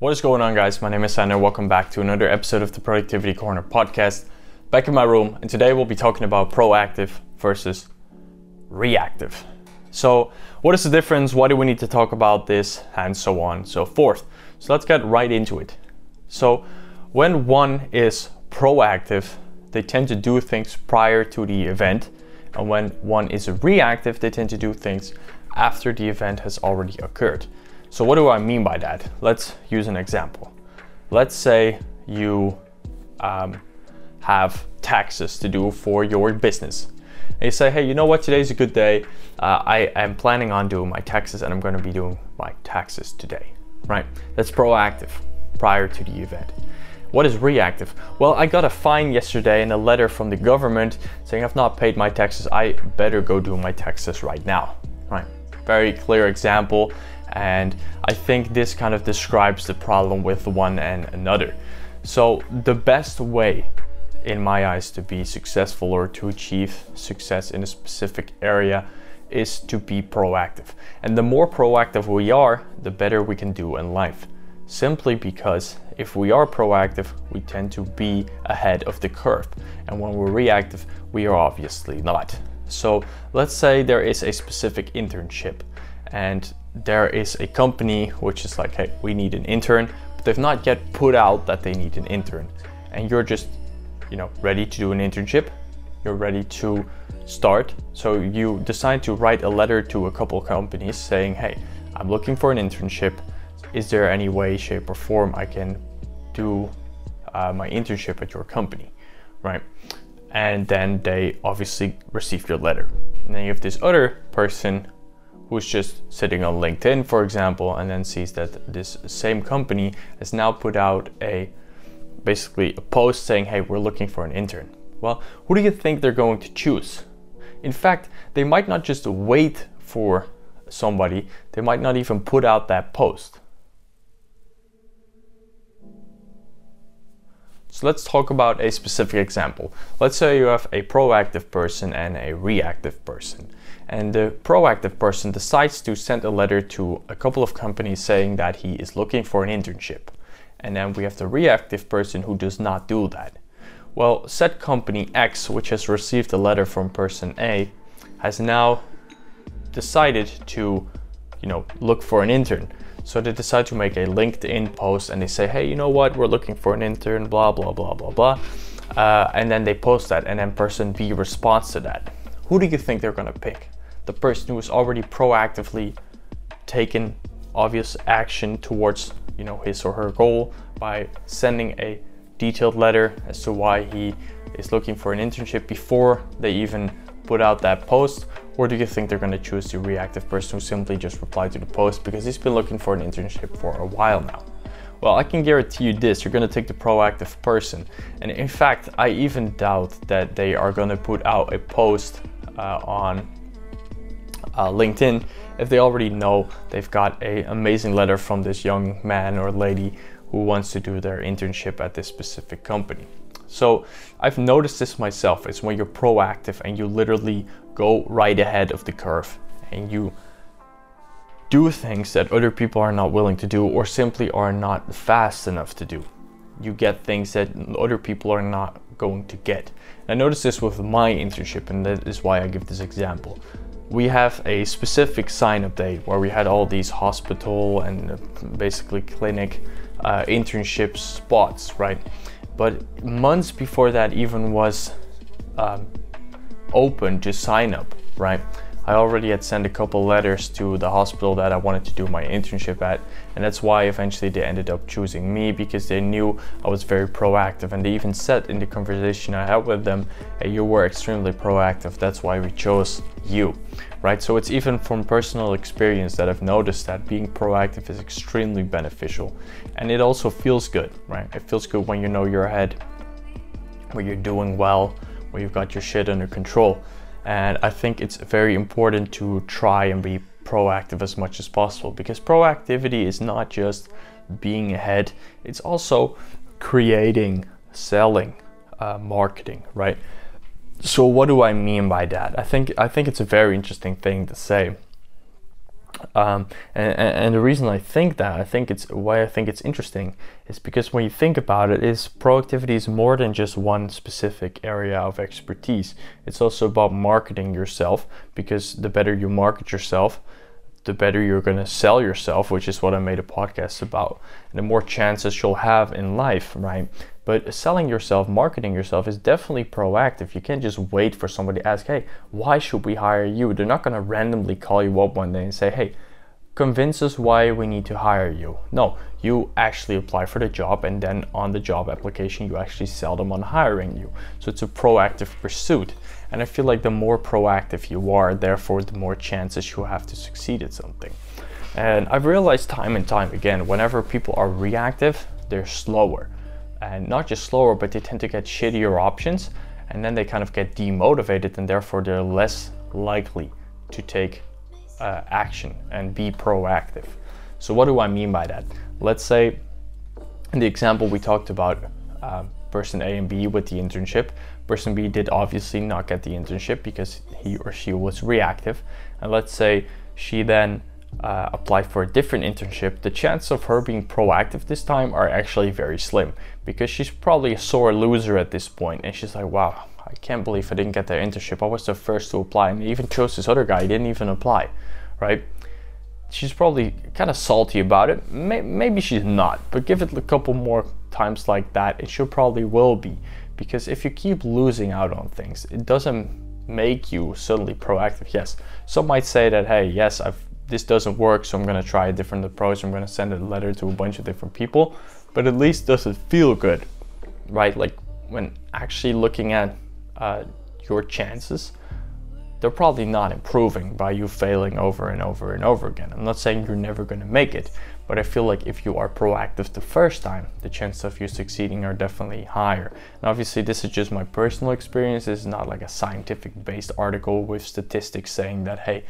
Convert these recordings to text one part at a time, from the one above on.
What is going on, guys? My name is Sander. Welcome back to another episode of the Productivity Corner podcast. Back in my room, and today we'll be talking about proactive versus reactive. So, what is the difference? Why do we need to talk about this? And so on, and so forth. So, let's get right into it. So, when one is proactive, they tend to do things prior to the event, and when one is reactive, they tend to do things after the event has already occurred. So what do I mean by that? Let's use an example. Let's say you um, have taxes to do for your business. And you say, hey, you know what? Today's a good day. Uh, I am planning on doing my taxes and I'm going to be doing my taxes today, right? That's proactive prior to the event. What is reactive? Well, I got a fine yesterday and a letter from the government saying I've not paid my taxes. I better go do my taxes right now, right? Very clear example and I think this kind of describes the problem with one and another. So, the best way, in my eyes, to be successful or to achieve success in a specific area is to be proactive. And the more proactive we are, the better we can do in life. Simply because if we are proactive, we tend to be ahead of the curve. And when we're reactive, we are obviously not. So let's say there is a specific internship and there is a company which is like, hey, we need an intern, but they've not yet put out that they need an intern. And you're just, you know, ready to do an internship. You're ready to start. So you decide to write a letter to a couple companies saying, hey, I'm looking for an internship. Is there any way, shape, or form I can do uh, my internship at your company? Right. And then they obviously receive your letter. And then you have this other person who's just sitting on LinkedIn, for example, and then sees that this same company has now put out a basically a post saying, hey, we're looking for an intern. Well, who do you think they're going to choose? In fact, they might not just wait for somebody, they might not even put out that post. So let's talk about a specific example. Let's say you have a proactive person and a reactive person and the proactive person decides to send a letter to a couple of companies saying that he is looking for an internship. And then we have the reactive person who does not do that. Well, said company X, which has received a letter from person A, has now decided to, you know, look for an intern. So they decide to make a LinkedIn post and they say, hey, you know what, we're looking for an intern, blah, blah, blah, blah, blah. Uh, and then they post that, and then person B responds to that. Who do you think they're gonna pick? The person who has already proactively taken obvious action towards you know his or her goal by sending a detailed letter as to why he is looking for an internship before they even put out that post? Or do you think they're going to choose the reactive person who simply just replied to the post because he's been looking for an internship for a while now? Well i can guarantee you this you're going to take the proactive person. And in fact i even doubt that they are going to put out a post uh, on uh, LinkedIn if they already know they've got an amazing letter from this young man or lady who wants to do their internship at this specific company. So I've noticed this myself. It's when you're proactive and you literally go right ahead of the curve and you do things that other people are not willing to do or simply are not fast enough to do. You get things that other people are not going to get. I noticed this with my internship, and that is why I give this example we have a specific sign up day where we had all these hospital and uh, basically clinic uh, internship spots, right? But months before that even was um, open to sign up, right? I already had sent a couple letters to the hospital that I wanted to do my internship at, and that's why eventually they ended up choosing me because they knew I was very proactive. And they even said in the conversation I had with them, hey, you were extremely proactive, that's why we chose you, right? So it's even from personal experience that I've noticed that being proactive is extremely beneficial. And it also feels good, right? It feels good when you know you're ahead, when you're doing well, when you've got your shit under control. And I think it's very important to try and be proactive as much as possible because proactivity is not just being ahead, it's also creating, selling, uh, marketing, right? So what do I mean by that? I think I think it's a very interesting thing to say. Um, and, and the reason I think that, I think it's why I think it's interesting, is because when you think about it, is productivity is more than just one specific area of expertise. It's also about marketing yourself, because the better you market yourself, the better you're going to sell yourself, which is what I made a podcast about, and the more chances you'll have in life, right? But selling yourself, marketing yourself is definitely proactive. You can't just wait for somebody to ask, hey, why should we hire you? They're not going to randomly call you up one day and say, hey, convince us why we need to hire you. No, you actually apply for the job and then on the job application, you actually sell them on hiring you. So it's a proactive pursuit. And I feel like the more proactive you are, therefore, the more chances you have to succeed at something. And I've realized time and time again, whenever people are reactive, they're slower and not just slower, but they tend to get shittier options and then they kind of get demotivated and therefore they're less likely to take uh, action and be proactive. So, what do I mean by that? Let's say in the example we talked about, uh, person A and B with the internship, person B did obviously not get the internship because he or she was reactive. And let's say she then uh, apply for a different internship, the chance of her being proactive this time are actually very slim because she's probably a sore loser at this point and she's like, wow, I can't believe I didn't get that internship. I was the first to apply and even chose this other guy, he didn't even apply, right? She's probably kind of salty about it. Maybe she's not, but give it a couple more times like that, and she probably will be. Because if you keep losing out on things, it doesn't make you suddenly proactive. Yes, some might say that, hey, yes, I've this doesn't work, so I'm gonna try a different approach. I'm gonna send a letter to a bunch of different people, but at least does it feel good, right? Like when actually looking at uh, your chances, they're probably not improving by you failing over and over and over again. I'm not saying you're never gonna make it, but I feel like if you are proactive the first time, the chances of you succeeding are definitely higher. And obviously, this is just my personal experience. This is not like a scientific based article with statistics saying that, hey,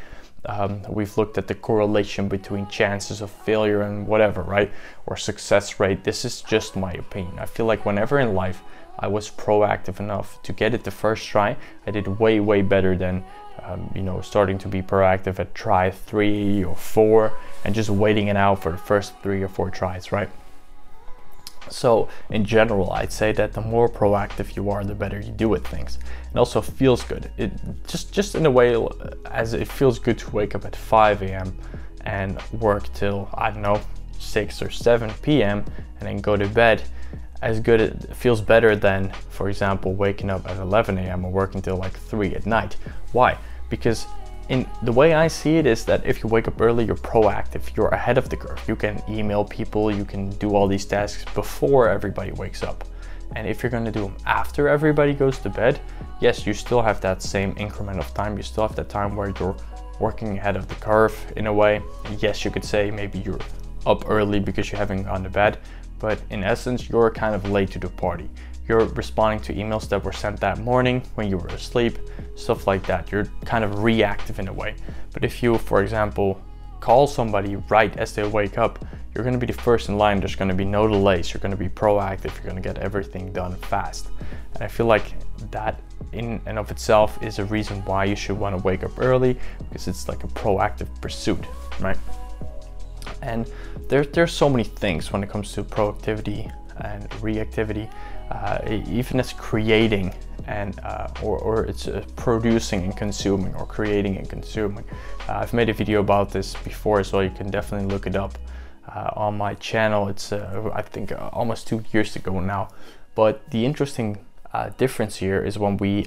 um, we've looked at the correlation between chances of failure and whatever, right? Or success rate. This is just my opinion. I feel like whenever in life I was proactive enough to get it the first try, I did way, way better than, um, you know, starting to be proactive at try three or four and just waiting it out for the first three or four tries, right? So in general, I'd say that the more proactive you are, the better you do with things. It also feels good. It just just in a way as it feels good to wake up at 5 a.m. and work till I don't know 6 or 7 p.m. and then go to bed. As good it feels better than, for example, waking up at 11 a.m. or working till like 3 at night. Why? Because in the way I see it is that if you wake up early, you're proactive, you're ahead of the curve. You can email people, you can do all these tasks before everybody wakes up. And if you're gonna do them after everybody goes to bed, yes, you still have that same increment of time. You still have that time where you're working ahead of the curve in a way. Yes, you could say maybe you're up early because you haven't gone to bed, but in essence, you're kind of late to the party. You're responding to emails that were sent that morning when you were asleep, stuff like that. You're kind of reactive in a way. But if you, for example, call somebody right as they wake up, you're to be the first in line. There's to be no delays. You're to be proactive. You're to get everything done fast. And I feel like that in and of itself is a reason why you should want to wake up early because it's like a proactive pursuit, right? And there, there's so many things when it comes to proactivity and reactivity uh, even as creating and uh, or, or it's uh, producing and consuming or creating and consuming. Uh, I've made a video about this before, so you can definitely look it up uh, on my channel. It's I think almost two years ago now. But the interesting difference here is when we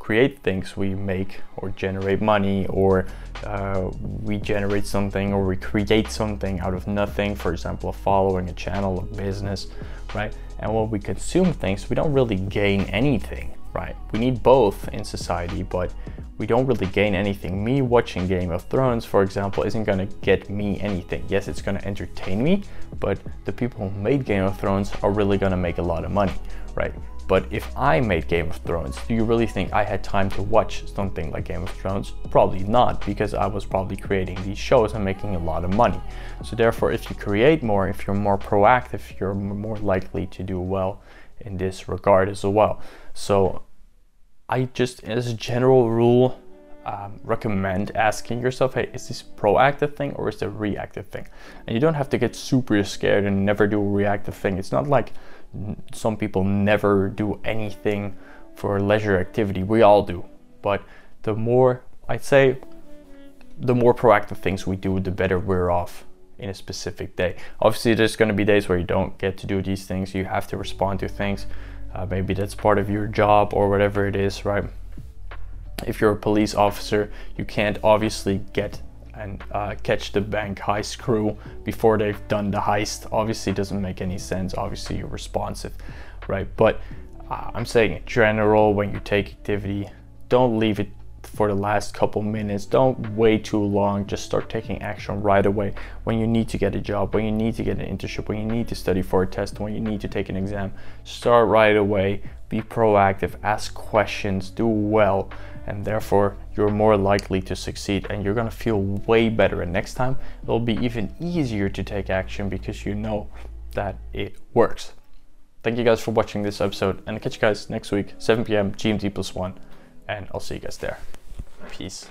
create things, we make or generate money, or uh, we generate something, or we create something out of nothing. For example, following, a channel, a business, right? And when we consume things, we don't really gain anything, right? We need both in society, but we don't really gain anything. Me watching Game of Thrones, for example, isn't gonna get me anything. Yes, it's gonna entertain me, but the people who made Game of Thrones are really gonna make a lot of money, right? But if I made Game of Thrones, do you really think I had time to watch something like Game of Thrones? Probably not, because I was probably creating these shows and making a lot of money. So therefore, if you create more, if you're more proactive, you're more likely to do well in this regard as well. So I just, as a general rule, um, recommend asking yourself, hey, is this proactive thing or is it a reactive thing? And you don't have to get super scared and never do a reactive thing. It's not like some people never do anything for leisure activity. We all do. But the more, I'd say, the more proactive things we do, the better we're off in a specific day. Obviously, there's going to be days where you don't get to do these things. You have to respond to things. Uh, maybe that's part of your job or whatever it is, right? if you're a police officer, you can't obviously get and uh, catch the bank heist crew before they've done the heist. Obviously, doesn't make any sense. Obviously, you're responsive, right? But uh, I'm saying in general, when you take activity, don't leave it for the last couple minutes. Don't wait too long. Just start taking action right away. When you need to get a job, when you need to get an internship, when you need to study for a test, when you need to take an exam, start right away. Be proactive, ask questions, do well and therefore you're more likely to succeed and you're gonna feel way better and next time it'll be even easier to take action because you know that it works. Thank you guys for watching this episode and I'll catch you guys next week 7 p.m. GMT plus 1 and I'll see you guys there. Peace.